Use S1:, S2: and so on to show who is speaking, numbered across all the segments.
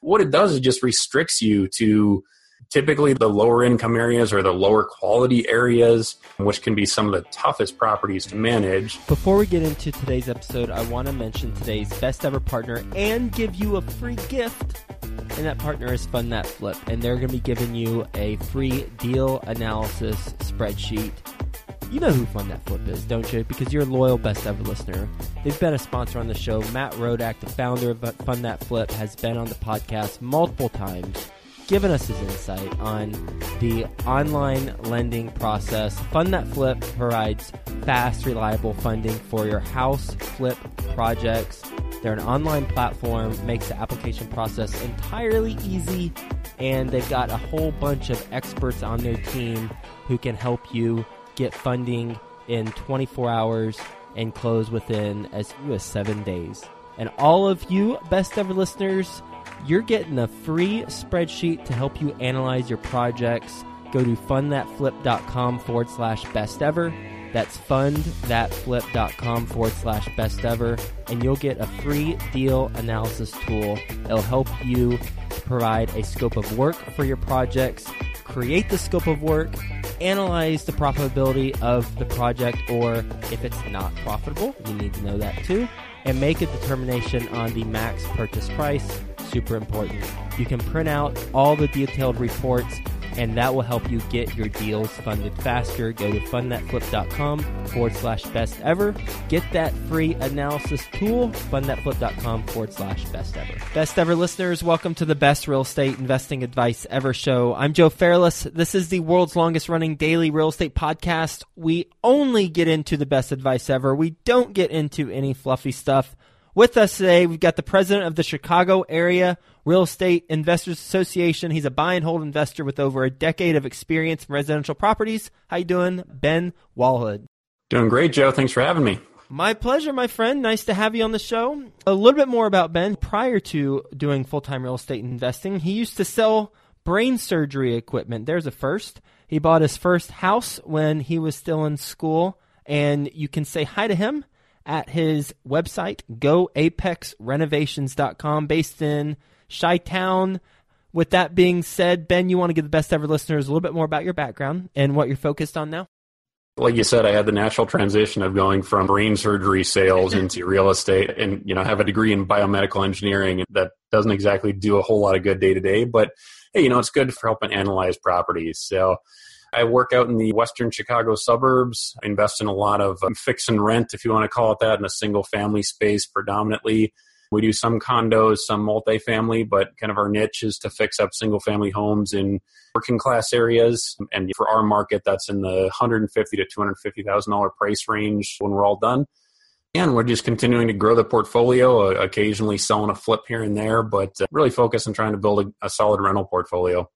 S1: what it does is just restricts you to typically the lower income areas or the lower quality areas, which can be some of the toughest properties to manage.
S2: Before we get into today's episode, I want to mention today's best ever partner and give you a free gift. And that partner is Fund That Flip. And they're going to be giving you a free deal analysis spreadsheet. You know who Fund That Flip is, don't you? Because you're a loyal best ever listener. They've been a sponsor on the show. Matt Rodak, the founder of Fund That Flip, has been on the podcast multiple times given us his insight on the online lending process. Fund That Flip provides fast, reliable funding for your house flip projects. They're an online platform, makes the application process entirely easy, and they've got a whole bunch of experts on their team who can help you get funding in 24 hours and close within as few as seven days. And all of you best ever listeners, you're getting a free spreadsheet to help you analyze your projects. Go to fundthatflip.com forward slash best ever. That's fundthatflip.com forward slash best ever. And you'll get a free deal analysis tool. It'll help you provide a scope of work for your projects, create the scope of work, analyze the profitability of the project, or if it's not profitable, you need to know that too, and make a determination on the max purchase price super important. You can print out all the detailed reports and that will help you get your deals funded faster. Go to fundthatflip.com forward slash best ever. Get that free analysis tool, fundthatflip.com forward slash best ever. Best ever listeners, welcome to the best real estate investing advice ever show. I'm Joe Fairless. This is the world's longest running daily real estate podcast. We only get into the best advice ever. We don't get into any fluffy stuff. With us today, we've got the president of the Chicago Area Real Estate Investors Association. He's a buy and hold investor with over a decade of experience in residential properties. How you doing, Ben Walhood?
S1: Doing great, Joe. Thanks for having me.
S2: My pleasure, my friend. Nice to have you on the show. A little bit more about Ben. Prior to doing full time real estate investing, he used to sell brain surgery equipment. There's a first. He bought his first house when he was still in school, and you can say hi to him at his website, goapexrenovations.com, based in Chi Town. With that being said, Ben, you want to give the best ever listeners a little bit more about your background and what you're focused on now?
S1: Like you said, I had the natural transition of going from brain surgery sales into real estate and, you know, have a degree in biomedical engineering that doesn't exactly do a whole lot of good day to day, but hey, you know, it's good for helping analyze properties. So I work out in the western Chicago suburbs. I invest in a lot of um, fix and rent, if you want to call it that, in a single family space predominantly. We do some condos, some multifamily, but kind of our niche is to fix up single family homes in working class areas. And for our market, that's in the 150 to 250 thousand dollar price range when we're all done. And we're just continuing to grow the portfolio, uh, occasionally selling a flip here and there, but uh, really focus on trying to build a, a solid rental portfolio.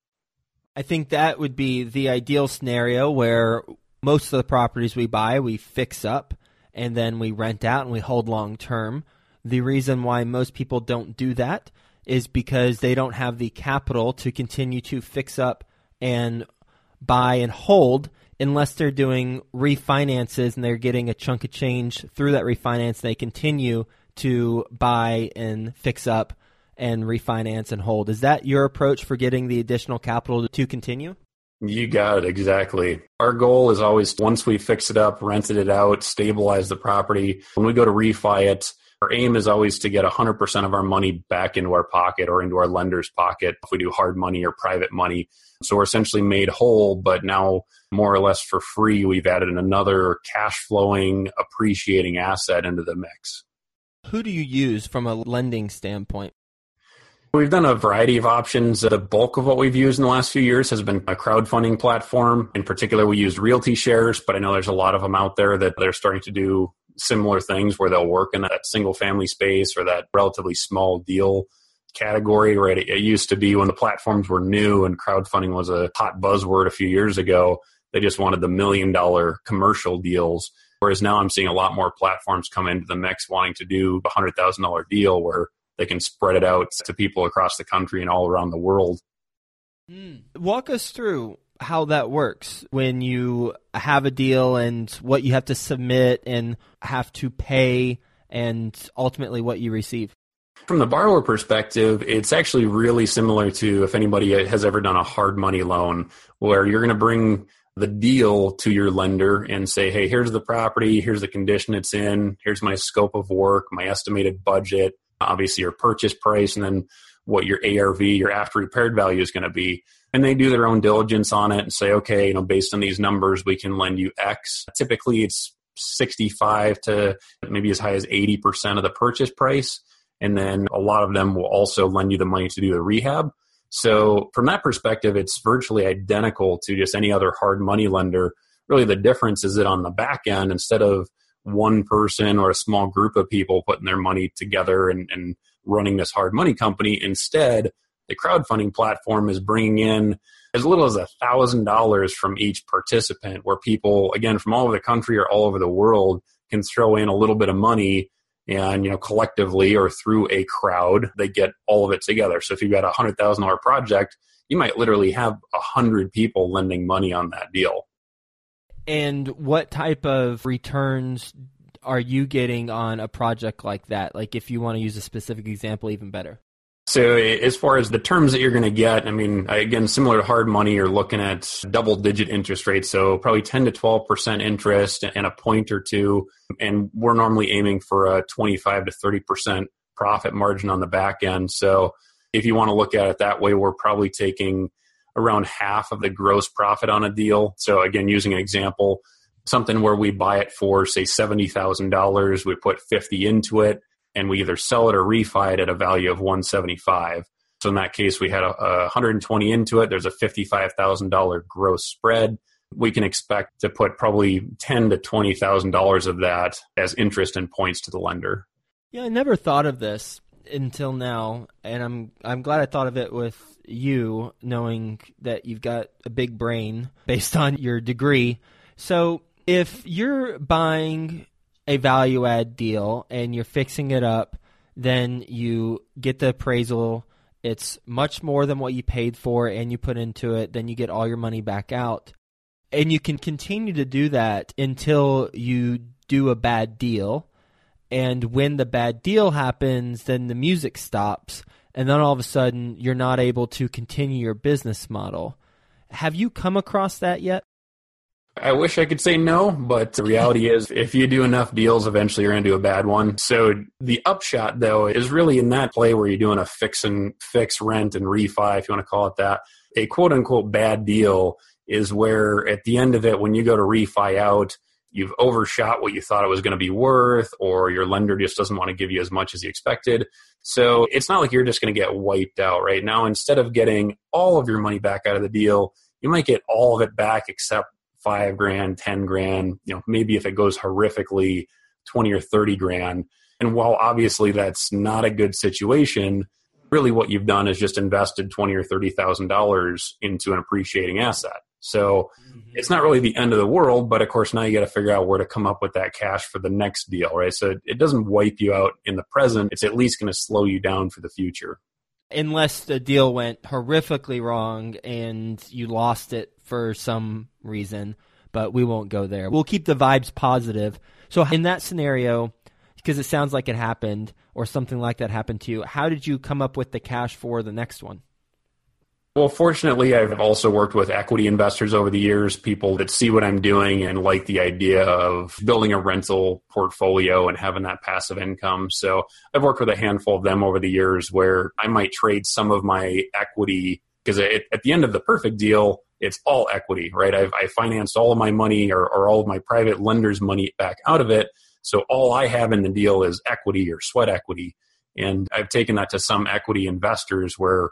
S2: I think that would be the ideal scenario where most of the properties we buy we fix up and then we rent out and we hold long term. The reason why most people don't do that is because they don't have the capital to continue to fix up and buy and hold unless they're doing refinances and they're getting a chunk of change through that refinance. They continue to buy and fix up and refinance and hold. Is that your approach for getting the additional capital to continue?
S1: You got it exactly. Our goal is always once we fix it up, rented it out, stabilize the property. When we go to refi it, our aim is always to get 100% of our money back into our pocket or into our lender's pocket if we do hard money or private money. So we're essentially made whole, but now more or less for free, we've added another cash flowing, appreciating asset into the mix.
S2: Who do you use from a lending standpoint?
S1: We've done a variety of options. The bulk of what we've used in the last few years has been a crowdfunding platform. In particular, we used RealtyShares, but I know there's a lot of them out there that they're starting to do similar things where they'll work in that single family space or that relatively small deal category, right? It, used to be when the platforms were new and crowdfunding was a hot buzzword a few years ago, they just wanted the million dollar commercial deals. Whereas now I'm seeing a lot more platforms come into the mix wanting to do a hundred thousand dollar deal where they can spread it out to people across the country and all around the world.
S2: Mm. Walk us through how that works when you have a deal and what you have to submit and have to pay and ultimately what you receive.
S1: From the borrower perspective, it's actually really similar to if anybody has ever done a hard money loan where you're going to bring the deal to your lender and say, hey, here's the property, here's the condition it's in, here's my scope of work, my estimated budget, obviously your purchase price, and then what your ARV, your after repaired value is going to be. And they do their own diligence on it and say, okay, you know, based on these numbers, we can lend you X. Typically, it's 65 to maybe as high as 80% of the purchase price. And then a lot of them will also lend you the money to do the rehab. So from that perspective, it's virtually identical to just any other hard money lender. Really, the difference is that on the back end, instead of one person or a small group of people putting their money together and, and running this hard money company, instead, the crowdfunding platform is bringing in as little as a thousand dollars from each participant, where people, again, from all over the country or all over the world, can throw in a little bit of money and you know collectively or through a crowd they get all of it together. So if you've got a hundred thousand dollar project you might literally have a hundred people lending money on that deal
S2: and what type of returns are you getting on a project like that like if you want to use a specific example even better
S1: so as far as the terms that you're going to get, I mean, again, similar to hard money, you're looking at double digit interest rates. So probably 10 to 12% interest and a point or two. And we're normally aiming for a 25 to 30% profit margin on the back end. So if you want to look at it that way, we're probably taking around half of the gross profit on a deal. So again, using an example, something where we buy it for say $70,000, we put 50 into it and we either sell it or refi it at a value of 175 so in that case we had a, a 120 into it there's a $55000 gross spread we can expect to put probably ten to twenty thousand dollars of that as interest and points to the lender.
S2: Yeah, I never thought of this until now, and I'm I'm glad I thought of it with you, knowing that you've got a big brain based on your degree. So if you're buying a value add deal and you're fixing it up, then you get the appraisal. It's much more than what you paid for and you put into it. Then you get all your money back out. And you can continue to do that until you do a bad deal. And when the bad deal happens, then the music stops. And then all of a sudden, you're not able to continue your business model. Have you come across that yet?
S1: I wish I could say no, but the reality is if you do enough deals, eventually you're going to do a bad one. So the upshot though is really in that play where you're doing a fix and fix rent and refi, if you want to call it that. A quote unquote bad deal is where at the end of it, when you go to refi out, you've overshot what you thought it was going to be worth, or your lender just doesn't want to give you as much as you expected. So it's not like you're just going to get wiped out right now. Instead of getting all of your money back out of the deal, you might get all of it back except five grand, 10 grand, you know, maybe if it goes horrifically, 20 or 30 grand. And while obviously that's not a good situation, really what you've done is just invested 20 or $30,000 into an appreciating asset. So mm-hmm. it's not really the end of the world, but of course now you got to figure out where to come up with that cash for the next deal, right? So it doesn't wipe you out in the present. It's at least going to slow you down for the future.
S2: Unless the deal went horrifically wrong and you lost it for some reason, but we won't go there. We'll keep the vibes positive. So, in that scenario, because it sounds like it happened or something like that happened to you, how did you come up with the cash for the next one?
S1: Well, fortunately, I've also worked with equity investors over the years, people that see what I'm doing and like the idea of building a rental portfolio and having that passive income. So I've worked with a handful of them over the years where I might trade some of my equity because at the end of the perfect deal, it's all equity, right? I've, I financed all of my money or, or all of my private lenders' money back out of it. So all I have in the deal is equity or sweat equity. And I've taken that to some equity investors where,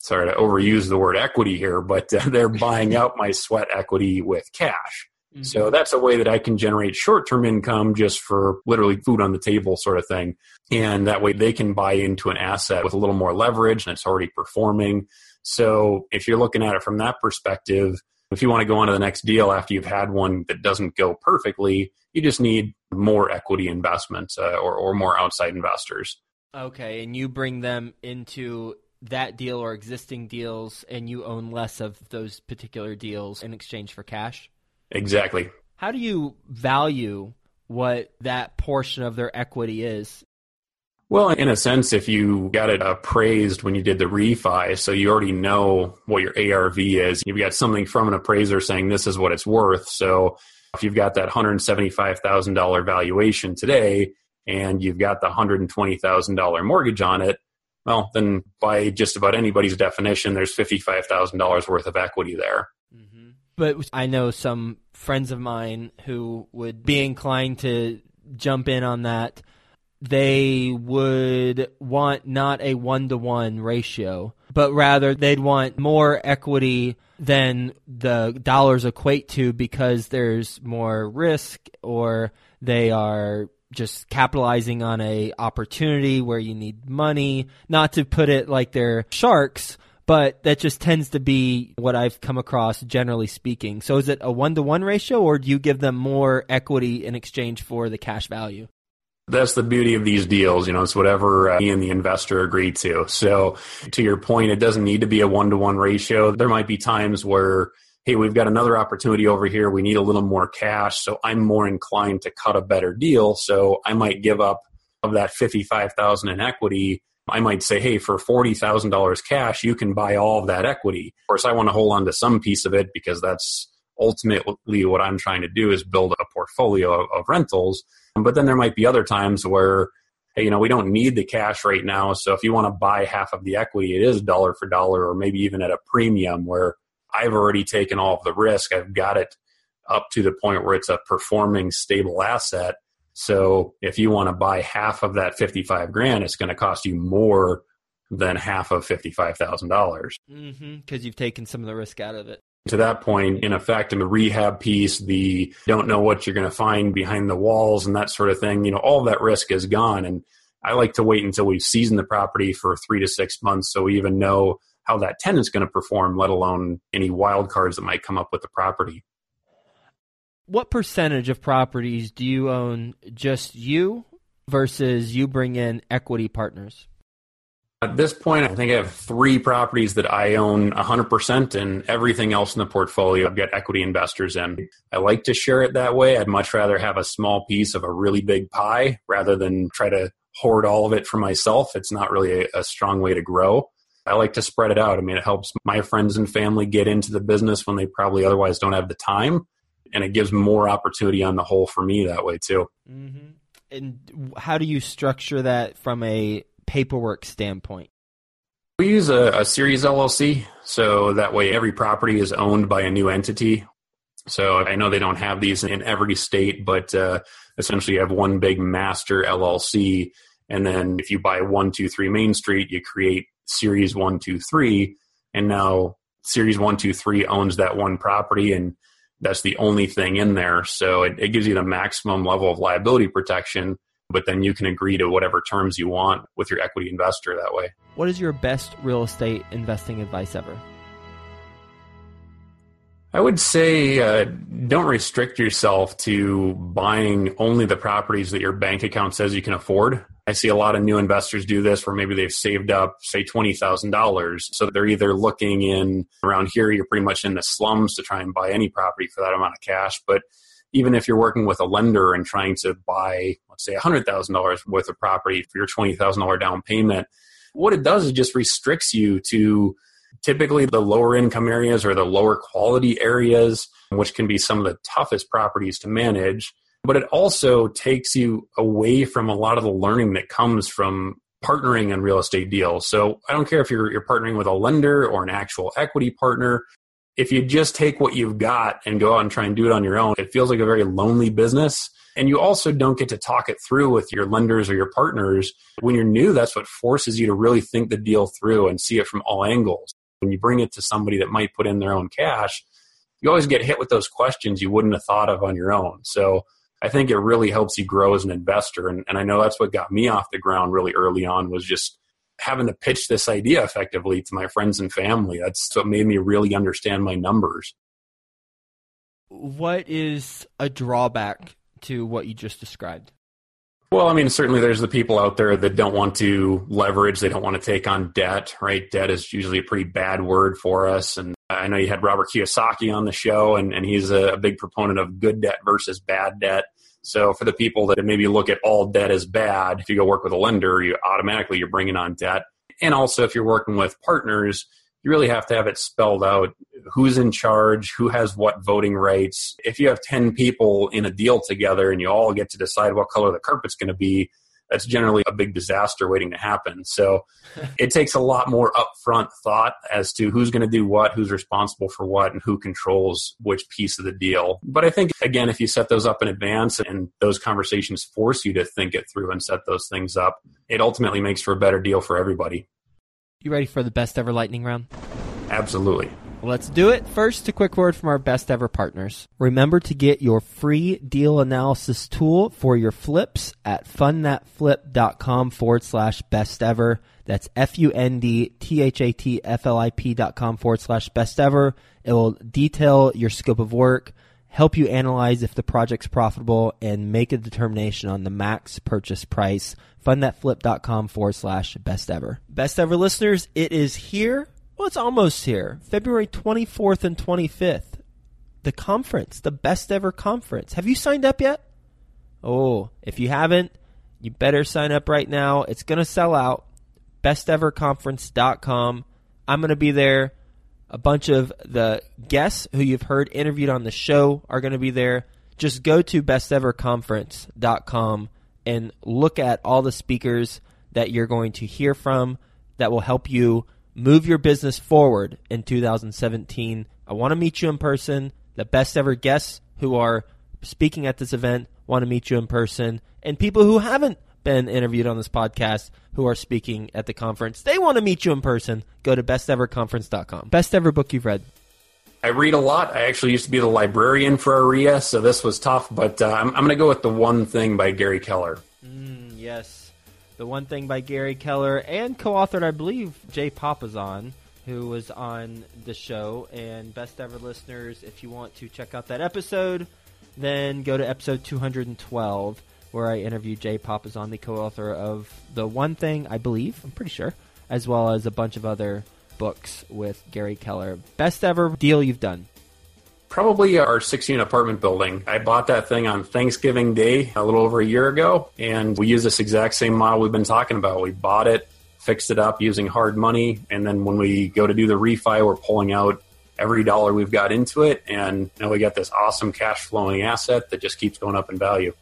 S1: sorry to overuse the word equity here, but uh, they're buying out my sweat equity with cash. Mm-hmm. So that's a way that I can generate short term income just for literally food on the table sort of thing. And that way they can buy into an asset with a little more leverage and it's already performing. So if you're looking at it from that perspective, if you want to go on to the next deal after you've had one that doesn't go perfectly, you just need more equity investments uh, or, or more outside investors.
S2: Okay, and you bring them into that deal or existing deals, and you own less of those particular deals in exchange for cash?
S1: Exactly.
S2: How do you value what that portion of their equity is?
S1: Well, in a sense, if you got it appraised when you did the refi, so you already know what your ARV is, you've got something from an appraiser saying this is what it's worth. So if you've got that $175,000 valuation today and you've got the $120,000 mortgage on it, well, then by just about anybody's definition, there's $55,000 worth of equity there.
S2: Mm-hmm. But I know some friends of mine who would be inclined to jump in on that they would want not a one to one ratio, but rather they'd want more equity than the dollars equate to because there's more risk or they are just capitalizing on a opportunity where you need money not to put it like they're sharks but that just tends to be what I've come across generally speaking. So is it a one to one ratio or do you give them more equity in exchange for the cash value?
S1: That's the beauty of these deals. You know, it's whatever uh, me and the investor agree to. So, to your point, it doesn't need to be a one to one ratio. There might be times where, hey, we've got another opportunity over here. We need a little more cash. So, I'm more inclined to cut a better deal. So, I might give up of that 55000 in equity. I might say, hey, for $40,000 cash, you can buy all of that equity. Of course, I want to hold on to some piece of it because that's ultimately what I'm trying to do is build a portfolio of rentals but then there might be other times where, hey, you know, we don't need the cash right now. So if you want to buy half of the equity, it is dollar for dollar or maybe even at a premium where I've already taken all of the risk. I've got it up to the point where it's a performing stable asset. So if you want to buy half of that 55 grand, it's going to cost you more than half of $55,000.
S2: Mm-hmm, because you've taken some of the risk out of it
S1: to that point, in effect, in the rehab piece, the don't know what you're going to find behind the walls and that sort of thing, you know, all that risk is gone. And I like to wait until we've seasoned the property for three to six months so we even know how that tenant's going to perform, let alone any wild cards that might come up with the property.
S2: What percentage of properties do you own just you versus you bring in equity partners?
S1: At this point, I think I have three properties that I own 100%, and everything else in the portfolio I've got equity investors in. I like to share it that way. I'd much rather have a small piece of a really big pie rather than try to hoard all of it for myself. It's not really a, a strong way to grow. I like to spread it out. I mean, it helps my friends and family get into the business when they probably otherwise don't have the time, and it gives more opportunity on the whole for me that way too.
S2: Mm-hmm. And how do you structure that from a paperwork standpoint?
S1: We use a, a series LLC, so that way every property is owned by a new entity. So I know they don't have these in every state, but uh, essentially you have one big master LLC. And then if you buy 123 Main Street, you create Series 123. And now Series 123 owns that one property, and that's the only thing in there. So it, it gives you the maximum level of liability protection but then you can agree to whatever terms you want with your equity investor that way.
S2: What is your best real estate investing advice ever?
S1: I would say uh, don't restrict yourself to buying only the properties that your bank account says you can afford. I see a lot of new investors do this where maybe they've saved up, say, $20,000. So they're either looking in around here, you're pretty much in the slums to try and buy any property for that amount of cash. But even if you're working with a lender and trying to buy, let's say, $100,000 worth of property for your $20,000 down payment, what it does is just restricts you to typically the lower income areas or the lower quality areas, which can be some of the toughest properties to manage. But it also takes you away from a lot of the learning that comes from partnering in real estate deals. So I don't care if you're, you're partnering with a lender or an actual equity partner if you just take what you've got and go out and try and do it on your own, it feels like a very lonely business. And you also don't get to talk it through with your lenders or your partners. When you're new, that's what forces you to really think the deal through and see it from all angles. When you bring it to somebody that might put in their own cash, you always get hit with those questions you wouldn't have thought of on your own. So I think it really helps you grow as an investor. And, and I know that's what got me off the ground really early on was just having to pitch this idea effectively to my friends and family. That's what made me really understand my numbers.
S2: What is a drawback to what you just described?
S1: Well, I mean, certainly there's the people out there that don't want to leverage, they don't want to take on debt, right? Debt is usually a pretty bad word for us. And I know you had Robert Kiyosaki on the show, and, and he's a, big proponent of good debt versus bad debt. So for the people that maybe look at all debt as bad, if you go work with a lender, you automatically you're bringing on debt. And also if you're working with partners, you really have to have it spelled out who's in charge, who has what voting rights. If you have 10 people in a deal together and you all get to decide what color the carpet's going to be, that's generally a big disaster waiting to happen. So it takes a lot more upfront thought as to who's going to do what, who's responsible for what, and who controls which piece of the deal. But I think, again, if you set those up in advance and those conversations force you to think it through and set those things up, it ultimately makes for a better deal for everybody.
S2: You ready for the best ever lightning round?
S1: Absolutely.
S2: Let's do it. First, a quick word from our best ever partners. Remember to get your free deal analysis tool for your flips at fundthatflip.com forward slash best ever. That's F U N D T H A T F L I P dot com forward slash best ever. It will detail your scope of work, help you analyze if the project's profitable, and make a determination on the max purchase price. Fundthatflip.com forward slash best ever. Best ever listeners, it is here. Well, it's almost here. February 24th and 25th. The conference, the best ever conference. Have you signed up yet? Oh, if you haven't, you better sign up right now. It's going to sell out. Besteverconference.com. I'm going to be there. A bunch of the guests who you've heard interviewed on the show are going to be there. Just go to besteverconference.com and look at all the speakers that you're going to hear from that will help you move your business forward in 2017. I want to meet you in person. The best ever guests who are speaking at this event want to meet you in person. And people who haven't been interviewed on this podcast who are speaking at the conference, they want to meet you in person. Go to besteverconference.com. Best ever book you've read.
S1: I read a lot. I actually used to be the librarian for AREA, so this was tough, but uh, I'm, I'm going to go with The One Thing by Gary Keller.
S2: Mm, yes. The One Thing by Gary Keller and co authored, I believe, Jay Papasan, who was on the show. And best ever listeners, if you want to check out that episode, then go to episode 212, where I interviewed Jay Papasan, the co author of The One Thing, I believe, I'm pretty sure, as well as a bunch of other books with Gary Keller. Best ever deal you've done?
S1: Probably our 16 apartment building. I bought that thing on Thanksgiving Day a little over a year ago, and we use this exact same model we've been talking about. We bought it, fixed it up using hard money, and then when we go to do the refi, we're pulling out every dollar we've got into it, and now we got this awesome cash flowing asset that just keeps going up in value.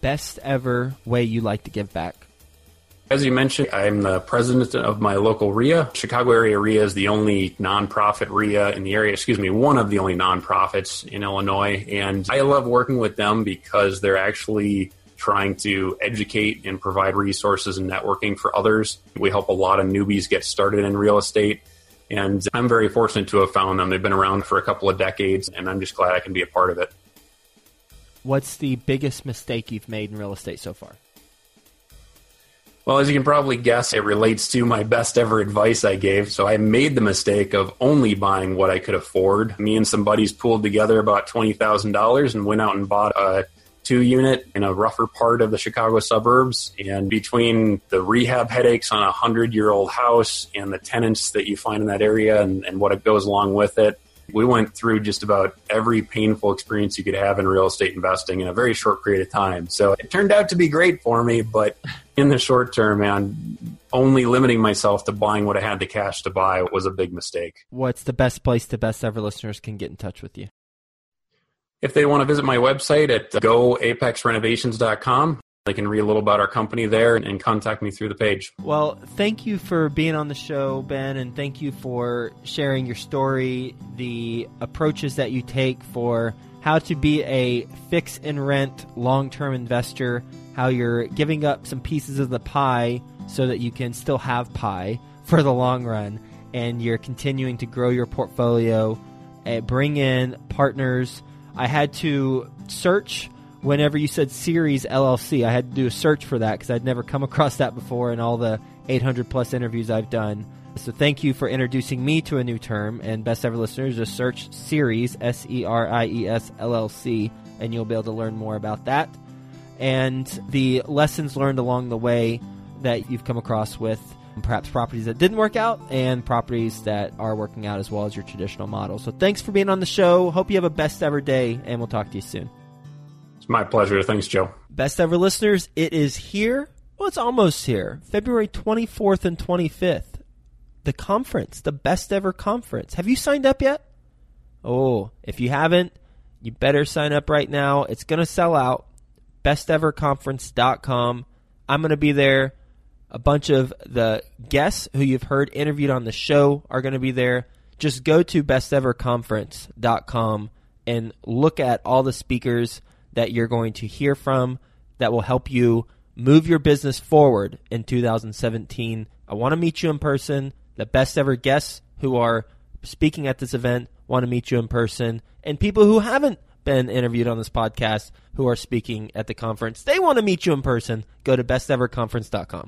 S2: Best ever way you like to give back?
S1: As you mentioned, I'm the president of my local REIA. Chicago area REIA is the only nonprofit REIA in the area, excuse me, one of the only nonprofits in Illinois. And I love working with them because they're actually trying to educate and provide resources and networking for others. We help a lot of newbies get started in real estate. And I'm very fortunate to have found them. They've been around for a couple of decades, and I'm just glad I can be a part of it.
S2: What's the biggest mistake you've made in real estate so far?
S1: Well, as you can probably guess, it relates to my best ever advice I gave. So I made the mistake of only buying what I could afford. Me and some buddies pooled together about $20,000 and went out and bought a two unit in a rougher part of the Chicago suburbs. And between the rehab headaches on a hundred year old house and the tenants that you find in that area and, and what it goes along with it, we went through just about every painful experience you could have in real estate investing in a very short period of time. So it turned out to be great for me, but in the short term, man, only limiting myself to buying what I had the cash to buy was a big mistake.
S2: What's the best place the best ever listeners can get in touch with you?
S1: If they want to visit my website at goapexrenovations.com, they can read a little about our company there and contact me through the page.
S2: Well, thank you for being on the show, Ben, and thank you for sharing your story, the approaches that you take for how to be a fix and rent long term investor, how you're giving up some pieces of the pie so that you can still have pie for the long run, and you're continuing to grow your portfolio, uh, bring in partners. I had to search whenever you said Series LLC, I had to do a search for that because I'd never come across that before in all the 800 plus interviews I've done. So thank you for introducing me to a new term. And best ever listeners, just search Series S E R I E S L L C, and you'll be able to learn more about that and the lessons learned along the way that you've come across with perhaps properties that didn't work out and properties that are working out as well as your traditional model. So thanks for being on the show. Hope you have a best ever day, and we'll talk to you soon.
S1: It's my pleasure. Thanks, Joe.
S2: Best ever listeners, it is here. Well, it's almost here. February 24th and 25th. The conference, the best ever conference. Have you signed up yet? Oh, if you haven't, you better sign up right now. It's going to sell out. Besteverconference.com. I'm going to be there. A bunch of the guests who you've heard interviewed on the show are going to be there. Just go to besteverconference.com and look at all the speakers that you're going to hear from that will help you move your business forward in 2017. I want to meet you in person. The best ever guests who are speaking at this event want to meet you in person. And people who haven't been interviewed on this podcast who are speaking at the conference, they want to meet you in person. Go to besteverconference.com.